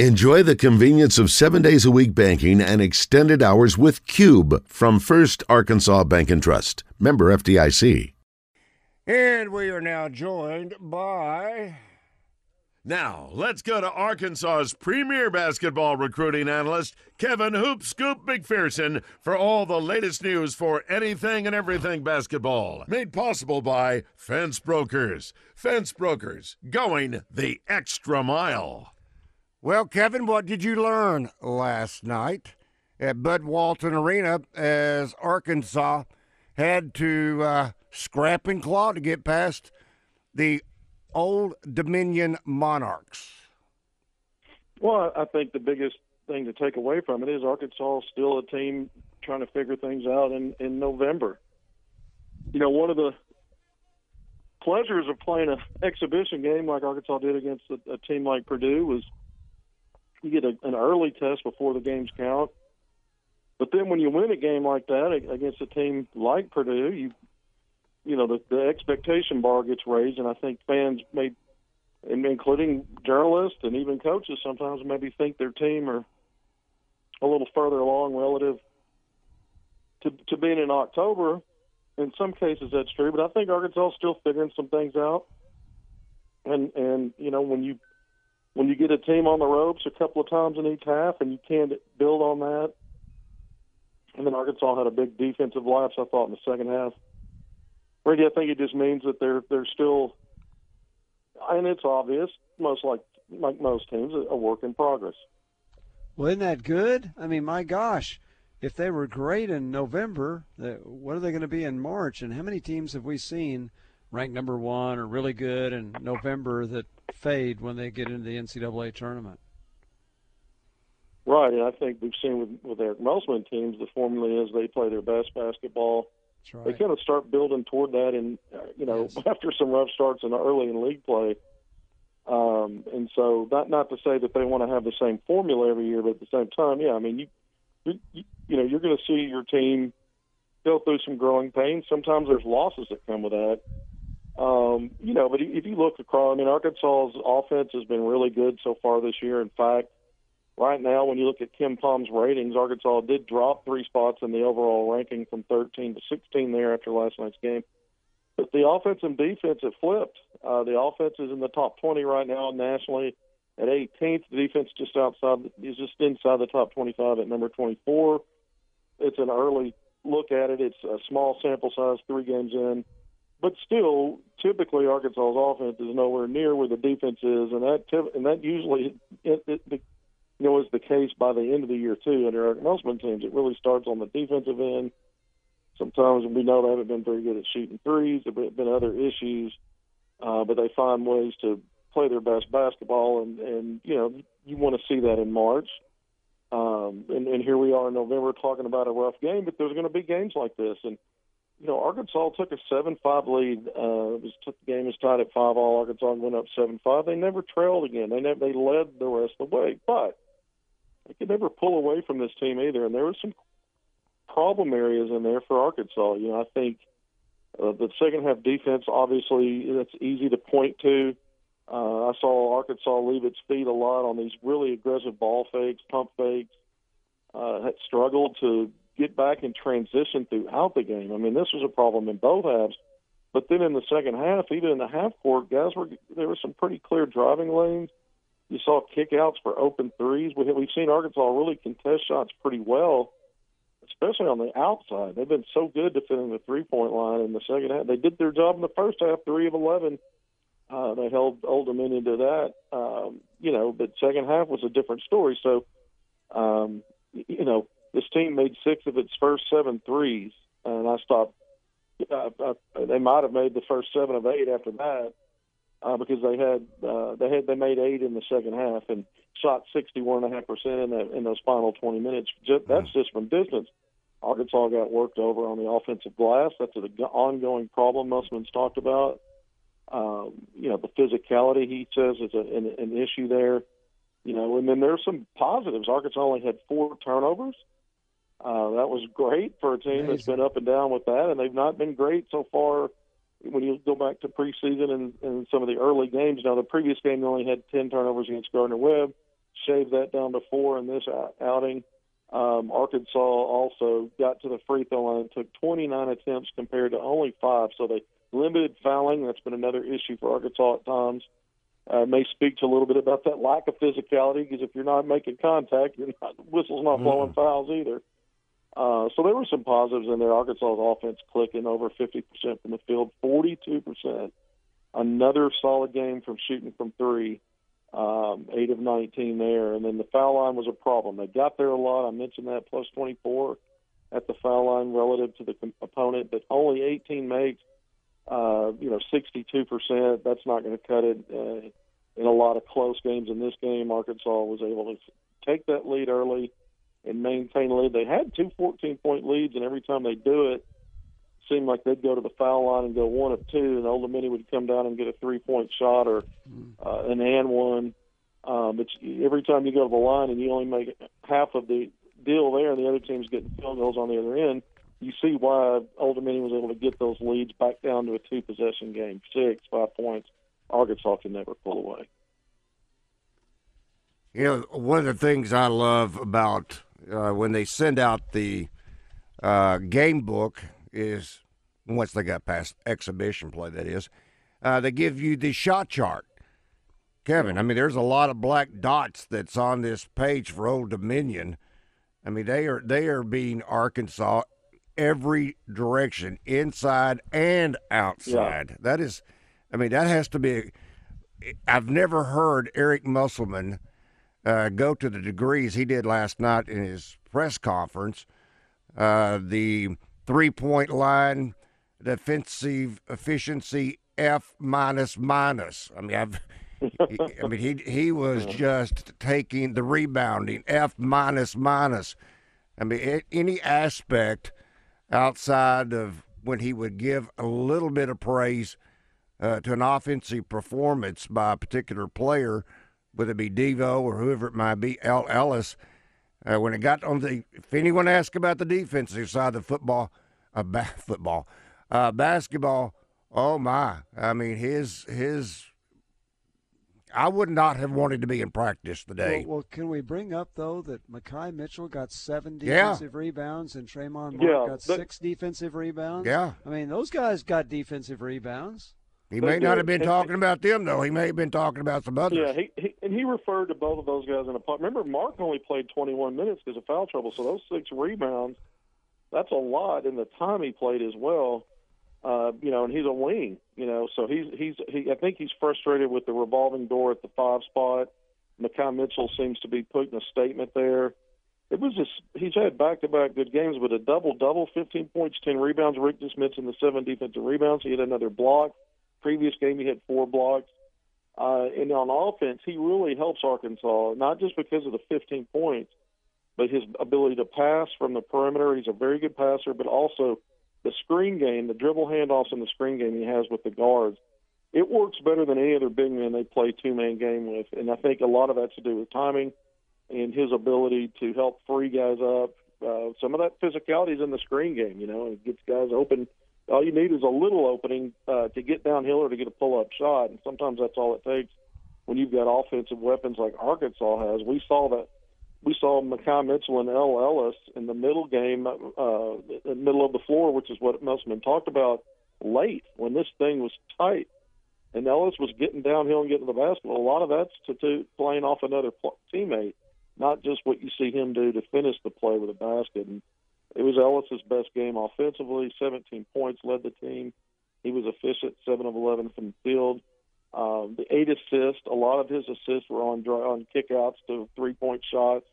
Enjoy the convenience of seven days a week banking and extended hours with Cube from First Arkansas Bank and Trust. Member FDIC. And we are now joined by. Now, let's go to Arkansas's premier basketball recruiting analyst, Kevin Hoop Scoop McPherson, for all the latest news for anything and everything basketball. Made possible by Fence Brokers. Fence Brokers, going the extra mile. Well, Kevin, what did you learn last night at Bud Walton Arena as Arkansas had to uh, scrap and claw to get past the Old Dominion Monarchs? Well, I think the biggest thing to take away from it is Arkansas is still a team trying to figure things out in, in November. You know, one of the pleasures of playing an exhibition game like Arkansas did against a, a team like Purdue was – you get a, an early test before the games count. But then when you win a game like that against a team like Purdue, you you know the, the expectation bar gets raised, and I think fans may, including journalists and even coaches, sometimes maybe think their team are a little further along relative to to being in October. In some cases, that's true, but I think Arkansas is still figuring some things out. And and you know when you when you get a team on the ropes a couple of times in each half and you can't build on that. And then Arkansas had a big defensive lapse, I thought, in the second half. Brady, I think it just means that they're they're still, and it's obvious, most like like most teams, a work in progress. Well, isn't that good? I mean, my gosh, if they were great in November, what are they going to be in March? And how many teams have we seen ranked number one or really good in November that fade when they get into the NCAA tournament. Right, and I think we've seen with, with Eric Musselman teams, the formula is they play their best basketball. Right. They kind of start building toward that, and uh, you know, yes. after some rough starts in early in league play. Um, and so, not not to say that they want to have the same formula every year, but at the same time, yeah, I mean, you you, you know, you're going to see your team go through some growing pains. Sometimes there's losses that come with that. Um, you know, but if you look across, I mean, Arkansas's offense has been really good so far this year. In fact, right now, when you look at KenPom's ratings, Arkansas did drop three spots in the overall ranking from 13 to 16 there after last night's game. But the offense and defense have flipped. Uh, the offense is in the top 20 right now nationally at 18th. The defense just outside is just inside the top 25 at number 24. It's an early look at it. It's a small sample size, three games in but still, typically Arkansas's offense is nowhere near where the defense is, and that and that usually it, it, it, you know is the case by the end of the year too. Under Eric Musselman teams, it really starts on the defensive end. Sometimes we know they haven't been very good at shooting threes. There have been other issues, uh, but they find ways to play their best basketball, and and you know you want to see that in March. Um, and, and here we are in November talking about a rough game, but there's going to be games like this, and you know, Arkansas took a seven-five lead. Uh, it was the game was tied at five all. Arkansas went up seven-five. They never trailed again. They never they led the rest of the way, but they could never pull away from this team either. And there were some problem areas in there for Arkansas. You know, I think uh, the second half defense, obviously, it's easy to point to. Uh, I saw Arkansas leave its feet a lot on these really aggressive ball fakes, pump fakes. Uh, had struggled to get back and transition throughout the game. I mean, this was a problem in both halves. But then in the second half, even in the half court, guys were there were some pretty clear driving lanes. You saw kickouts for open threes. We we've seen Arkansas really contest shots pretty well, especially on the outside. They've been so good defending the three point line in the second half. They did their job in the first half, three of eleven. Uh, they held Old Dominion to that, um, you know. But second half was a different story. So, um, you know, this team made six of its first seven threes, and I stopped. Uh, uh, they might have made the first seven of eight after that uh, because they had uh, they had they made eight in the second half and shot sixty one and a half percent in that in those final twenty minutes. Just, that's just from distance. Arkansas got worked over on the offensive glass. That's an ongoing problem Musselman's talked about. Um, you know, the physicality he says is a, an, an issue there. You know, and then there's some positives. Arkansas only had four turnovers. Uh, that was great for a team Amazing. that's been up and down with that, and they've not been great so far. When you go back to preseason and, and some of the early games, now the previous game they only had ten turnovers against Gardner Webb. shaved that down to four in this outing. Um, Arkansas also got to the free throw line, took 29 attempts compared to only five, so they limited fouling. That's been another issue for Arkansas at times. Uh, may speak to a little bit about that lack of physicality because if you're not making contact, you're not, whistle's not blowing mm. fouls either. Uh, so there were some positives in there. Arkansas's offense clicking over 50% from the field, 42%. Another solid game from shooting from three, um, 8 of 19 there. And then the foul line was a problem. They got there a lot. I mentioned that, plus 24 at the foul line relative to the opponent, but only 18 makes, uh, you know, 62%. That's not going to cut it uh, in a lot of close games. In this game, Arkansas was able to take that lead early and maintain the lead. They had two 14 point leads, and every time they do it, it seemed like they'd go to the foul line and go one of two, and Old Dominion would come down and get a three point shot or uh, an and one. Um, but every time you go to the line and you only make half of the deal there, and the other team's getting field goals on the other end, you see why Old Dominion was able to get those leads back down to a two possession game, six, five points. Arkansas can never pull away. You know, one of the things I love about uh, when they send out the uh, game book is once they got past exhibition play, that is, uh, they give you the shot chart. Kevin, I mean, there's a lot of black dots that's on this page for Old Dominion. I mean, they are they are being Arkansas every direction, inside and outside. Yeah. That is, I mean, that has to be. I've never heard Eric Musselman uh, go to the degrees he did last night in his press conference. Uh, the three point line, defensive efficiency F minus minus. I mean, I've. I mean, he he was just taking the rebounding F minus minus. I mean, any aspect outside of when he would give a little bit of praise uh, to an offensive performance by a particular player, whether it be Devo or whoever it might be, El Ellis. Uh, when it got on the, if anyone asked about the defensive side of football, uh, ba- football, uh, basketball, oh my! I mean, his his. I would not have wanted to be in practice today. Well, well can we bring up though that Makhi Mitchell got seven defensive yeah. rebounds and Tramon Mark yeah, got six defensive rebounds? Yeah, I mean those guys got defensive rebounds. He may not have been talking about them though. He may have been talking about some others. Yeah, he, he and he referred to both of those guys in a pot. Remember, Mark only played 21 minutes because of foul trouble. So those six rebounds, that's a lot in the time he played as well. Uh, you know, and he's a wing. You know, so he's he's he. I think he's frustrated with the revolving door at the five spot. Makhi Mitchell seems to be putting a statement there. It was just he's had back to back good games with a double double, 15 points, 10 rebounds. Rick just mentioned the seven defensive rebounds. He had another block previous game he had four blocks. Uh, and on offense, he really helps Arkansas, not just because of the 15 points, but his ability to pass from the perimeter. He's a very good passer, but also the screen game, the dribble handoffs and the screen game he has with the guards. It works better than any other big man they play two man game with. And I think a lot of that's to do with timing and his ability to help free guys up. Uh, some of that physicality is in the screen game, you know, and it gets guys open all you need is a little opening uh, to get downhill or to get a pull-up shot, and sometimes that's all it takes when you've got offensive weapons like Arkansas has. We saw that. We saw Makhi Mitchell and El Ellis in the middle game, uh, the middle of the floor, which is what Musselman talked about late when this thing was tight. And Ellis was getting downhill and getting to the basketball. A lot of that's to, to playing off another teammate, not just what you see him do to finish the play with a basket. And it was Ellis's best game offensively. 17 points led the team. He was efficient, seven of 11 from the field. Um, the eight assists, a lot of his assists were on on kickouts to three point shots,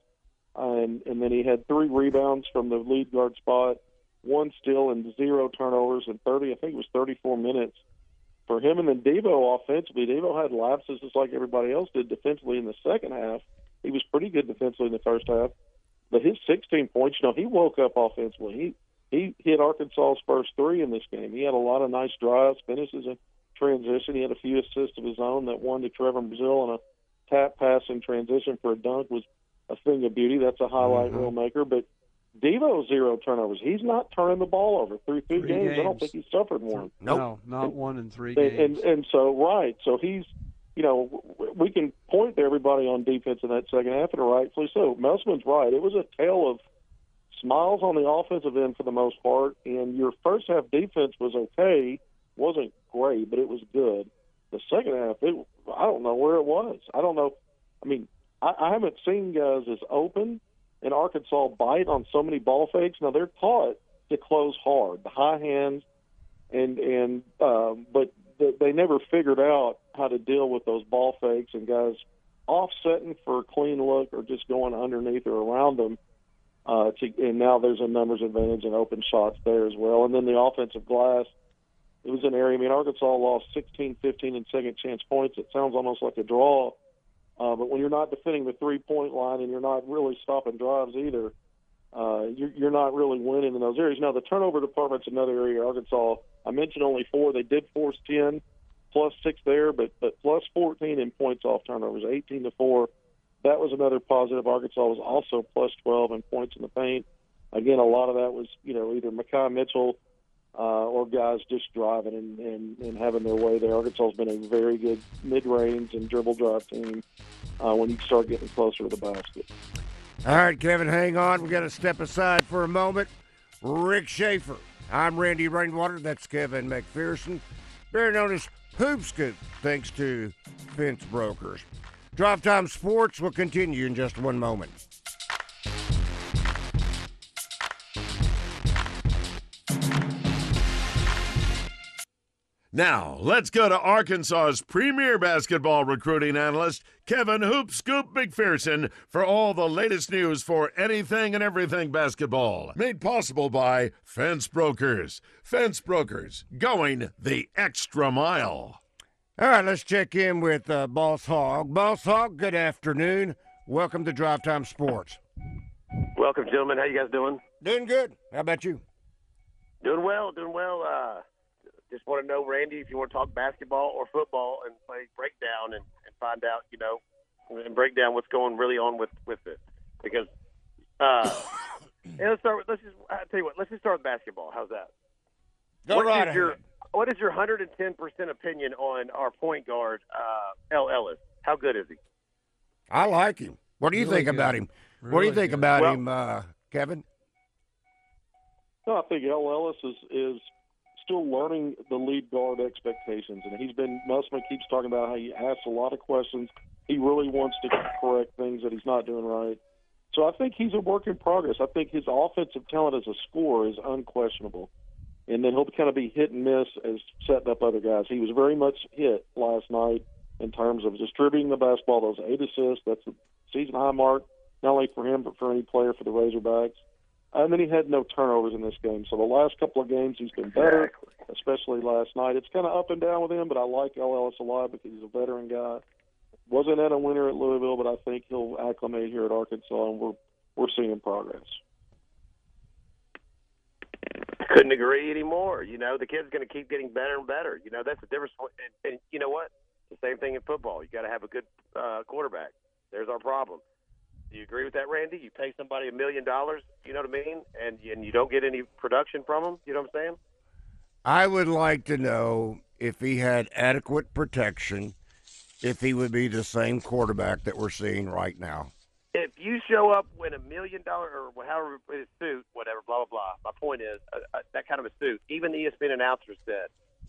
and and then he had three rebounds from the lead guard spot, one steal and zero turnovers in 30. I think it was 34 minutes for him. And then Devo offensively, Devo had lapses just like everybody else did defensively in the second half. He was pretty good defensively in the first half. But his 16 points, you know, he woke up offensively. He he hit Arkansas's first three in this game. He had a lot of nice drives, finishes in transition. He had a few assists of his own. That one to Trevor Brazile and a tap pass in transition for a dunk was a thing of beauty. That's a highlight mm-hmm. reel maker. But Devo zero turnovers. He's not turning the ball over through three games. games. I don't think he suffered one. Nope. No, not and, one in three and, games. And and so right, so he's you know, we can point to everybody on defense in that second half, and rightfully so. Musselman's right. It was a tale of smiles on the offensive end for the most part, and your first half defense was okay, wasn't great, but it was good. The second half, it I don't know where it was. I don't know. I mean, I, I haven't seen guys as open in Arkansas bite on so many ball fakes. Now they're taught to close hard, the high hands, and and um, but they never figured out how to deal with those ball fakes and guys offsetting for a clean look or just going underneath or around them. Uh, to, and now there's a numbers advantage and open shots there as well. And then the offensive glass, it was an area. I mean, Arkansas lost 16, 15 in second chance points. It sounds almost like a draw, uh, but when you're not defending the three point line and you're not really stopping drives either, uh, you're, you're not really winning in those areas. Now, the turnover department's another area. Arkansas, I mentioned only four. They did force 10, plus six there, but, but plus 14 in points off turnovers, 18 to 4. That was another positive. Arkansas was also plus 12 in points in the paint. Again, a lot of that was, you know, either Makhi Mitchell uh, or guys just driving and, and, and having their way there. Arkansas has been a very good mid-range and dribble drive team uh, when you start getting closer to the basket. All right, Kevin, hang on. we got to step aside for a moment. Rick Schaefer. I'm Randy Rainwater. That's Kevin McPherson, better known as Hoopscoop, thanks to Fence Brokers. Drive Time Sports will continue in just one moment. Now, let's go to Arkansas's premier basketball recruiting analyst, Kevin Hoop Scoop McPherson, for all the latest news for anything and everything basketball. Made possible by Fence Brokers. Fence Brokers, going the extra mile. All right, let's check in with uh, Boss Hog. Boss Hog, good afternoon. Welcome to Drive Time Sports. Welcome, gentlemen. How you guys doing? Doing good. How about you? Doing well, doing well. Uh, just want to know, Randy, if you want to talk basketball or football and play breakdown and, and find out, you know, and break down what's going really on with with it. Because, uh, and let's start. With, let's just I tell you what. Let's just start with basketball. How's that? Go what right is your. What is your 110 percent opinion on our point guard, uh, El Ellis? How good is he? I like him. What do you Really think good. about him? what do you think good. about Well- him, uh, Kevin? No, I think El Ellis is is still learning the lead guard expectations, and he's been. Musselman keeps talking about how he asks a lot of questions. He really wants to correct things that he's not doing right. So I think he's a work in progress. I think his offensive talent as a scorer is unquestionable, and then he'll kind of be hit and miss as setting up other guys. He was very much hit last night in terms of distributing the basketball. Those eight assists, that's a season high mark, not only for him but for any player for the Razorbacks. And then he had no turnovers in this game. So the last couple of games he's been better, especially last night. It's kind of up and down with him, but I like El Ellis a lot because he's a veteran guy. Wasn't at a winner at Louisville, but I think he'll acclimate here at Arkansas, and we're we're seeing progress. Couldn't agree anymore. You know, the kid's going to keep getting better and better. You know, that's the difference. And, and you know what? The same thing in football. You got to have a good uh, quarterback. There's our problem. Do you agree with that, Randy? You pay somebody a million dollars, you know what I mean, and and you don't get any production from them. You know what I'm saying? I would like to know if he had adequate protection, if he would be the same quarterback that we're seeing right now. If you show up with a million dollar or however suit, whatever, blah blah blah. My point is uh, uh, that kind of a suit. Even the ESPN announcer said,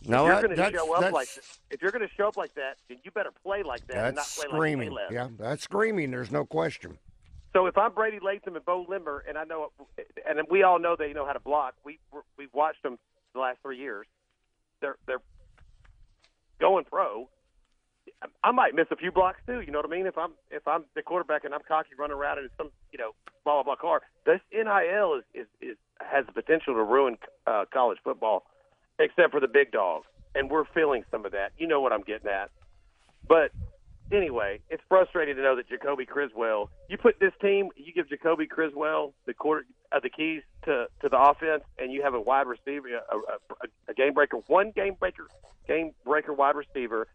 No, if you're going to show up like if you're going to show up like that, then you better play like that and not play screaming. like yeah, that's screaming. There's no question. So if I'm Brady Latham and Beaux Limmer, and I know, and we all know they know how to block. We we've watched them the last three years. They're they're going pro. I might miss a few blocks too. You know what I mean? If I'm if I'm the quarterback and I'm cocky running around in some you know blah blah blah car, this NIL is is, is has the potential to ruin uh, college football, except for the big dogs, and we're feeling some of that. You know what I'm getting at. But anyway, it's frustrating to know that Jacoby Criswell. You put this team, you give Jacoby Criswell the quarter, uh, the keys to to the offense, and you have a wide receiver, a, a, a game breaker, one game breaker, game breaker wide receiver,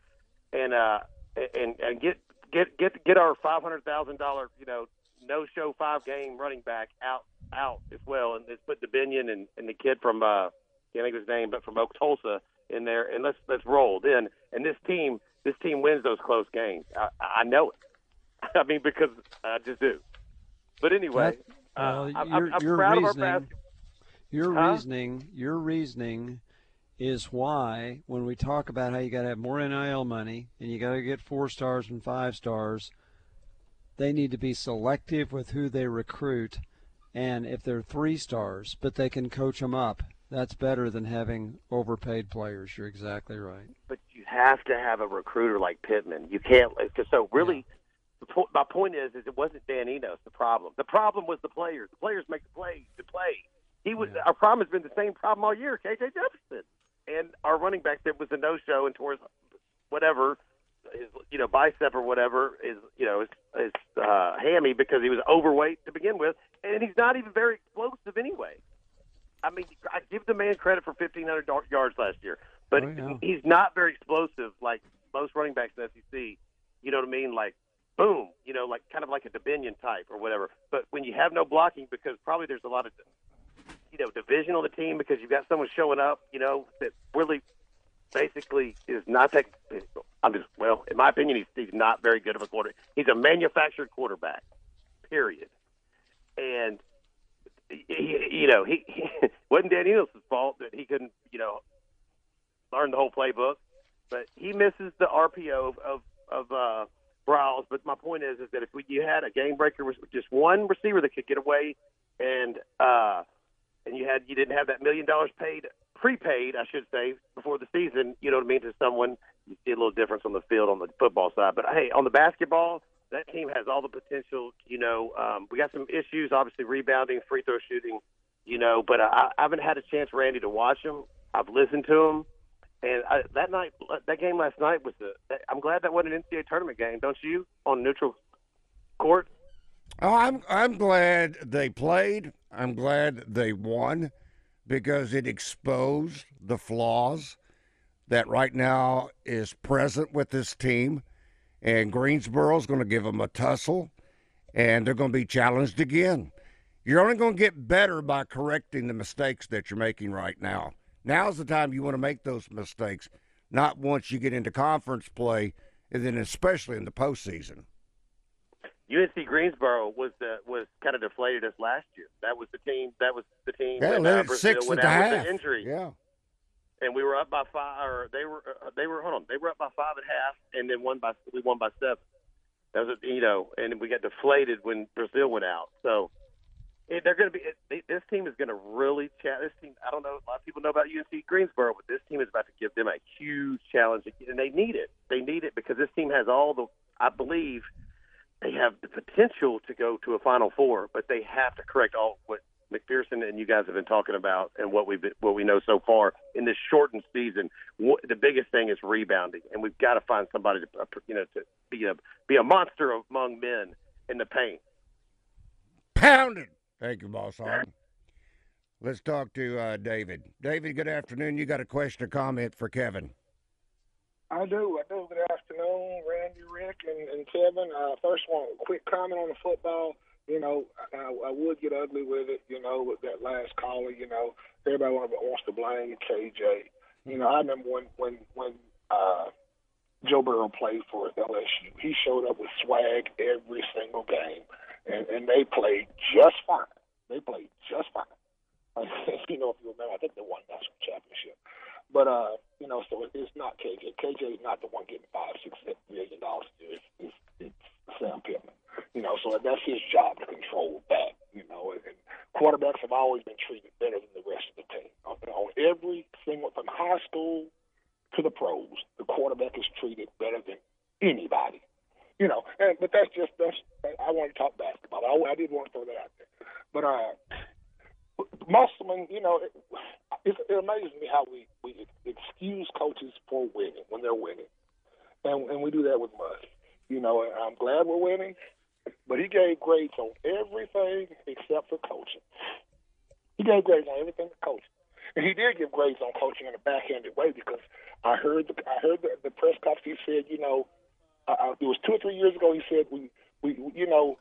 and uh and and get get get get our five hundred thousand dollar you know no show five game running back out out as well, and let's put Dubinion and, and the kid from uh can't think of his name, but from Oak Tulsa in there, and let's let's roll then. And this team this team wins those close games. I, I know it. I mean, because I just do. But anyway, That- uh, I'm, your- I'm your proud of our reasoning- basketball. Your Huh? reasoning, your reasoning is why when we talk about how you got to have more NIL money and you got to get four stars and five stars, they need to be selective with who they recruit. And if they're three stars, but they can coach them up, that's better than having overpaid players. You're exactly right. but have to have a recruiter like Pittman. You can't. So really, the po- my point is, is it wasn't Dan Enos the problem. The problem was the players. The players make the plays to play. He was. Our problem has been the same problem all year. KJ Jefferson and our running back that was a no show and his whatever his you know bicep or whatever is you know his, his uh, hammy because he was overweight to begin with, and he's not even very explosive anyway. I mean, I give the man credit for 1,500 yards last year, but Oh, yeah. he's not very explosive like most running backs in the SEC. You know what I mean? Like, boom, you know, like kind of like a Dominion type or whatever. But when you have no blocking, because probably there's a lot of, you know, division on the team because you've got someone showing up, you know, that really basically is not that. I'm just well, in my opinion, he's, he's not very good of a quarter. He's a manufactured quarterback, period. And he, you know, he, he wasn't Dan Enos' fault that he couldn't, you know, learn the whole playbook, but he misses the RPO of of, of uh, Browse. But my point is, is that if we, you had a game breaker with just one receiver that could get away, and uh, and you had you didn't have that million dollars paid prepaid, I should say, before the season, you know what I mean, to someone, you see a little difference on the field on the football side. But hey, on the basketball, that team has all the potential. You know, um, we got some issues, obviously rebounding, free throw shooting. You know, but I, I haven't had a chance, Randy, to watch them. I've listened to them, and I, that night, that game last night was the. I'm glad that wasn't an NCAA tournament game, don't you? On neutral court. Oh, I'm I'm glad they played. I'm glad they won because it exposed the flaws that right now is present with this team. And Greensboro's going to give them a tussle, and they're going to be challenged again. You're only going to get better by correcting the mistakes that you're making right now. Now's the time you want to make those mistakes, not once you get into conference play, and then especially in the postseason. UNC Greensboro was the was kind of deflated us last year. That was the team. That was the team. Yeah, when, uh, Brazile six went out with the injury, Yeah. and we were up by five. Or they were uh, they were hold on. They were up by five at half, and then won by we won by seven. That was a, you know, and we got deflated when Brazile went out. So they're going to be. They, this team is going to really challenge. This team. I don't know. A lot of people know about UNC Greensboro, but this team is about to give them a huge challenge, and they need it. They need it because this team has all the. I believe they have the potential to go to a Final Four, but they have to correct all what McPherson and you guys have been talking about and what we've been, what we know so far in this shortened season. What, the biggest thing is rebounding, and we've got to find somebody to uh, you know to be a be a monster among men in the paint. Pounded. Thank you, Boss Hog. Let's talk to uh, David. David, good afternoon. You got a question or comment for Kevin? I do. I do. Good afternoon, Randy, Rick, and, and Kevin. Uh, first one, quick comment on the football. You know, I, I would get ugly with it. You know, with that last caller. You know, everybody wants to blame KJ. You know, I remember when when when uh, Joe Burrow played for LSU. He showed up with swag every single game, and and they played just fine. They played just fine. you know, if you remember, I think they won national championship. But uh, you know, so it's not KJ. KJ is not the one getting five, six million dollars. It's, it's, it's Sam Pittman. You know, so that's his job to control that. You know, and, and quarterbacks have always been treated better than the rest of the team. On, on every single, from high school to the pros, the quarterback is treated better than anybody. You know, and but that's just that's. I want to talk basketball. I, did want to throw that out there, but uh, Musselman, you know, it, it, it amazes me how we we excuse coaches for winning when they're winning, and and we do that with Murray. You know, and I'm glad we're winning, but he gave grades on everything except for coaching. He gave grades on everything but coaching, and he did give grades on coaching in a backhanded way because I heard the, I heard the, the press conference. He said, you know, uh, it was two or three years ago. He said we we you know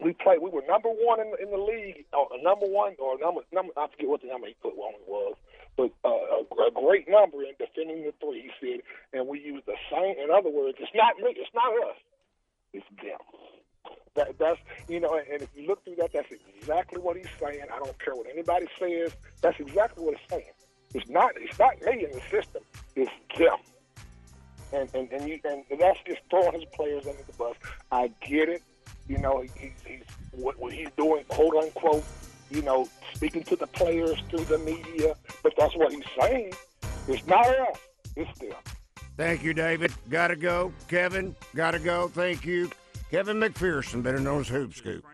we played. We were number one in, in the league, or number one, or number number. I forget what the number he put on it was, but uh, a, a defending the three. He said, and we use the same. In other words, it's not me, it's not us, it's them. That, that's you know, and if you look through that, that's exactly what he's saying. I don't care what anybody says. That's exactly what he's saying. It's not it's not me in the system. It's them. And and and, you, and that's just throwing his players under the bus. I get it. You know, he, he's what, what he's doing, quote unquote. You know, speaking to the players through the media, but that's what he's saying. It's not us. It's them. Thank you, David. Gotta go. Kevin, gotta go. Thank you. Kevin McPherson, better known as Hoop Scoop.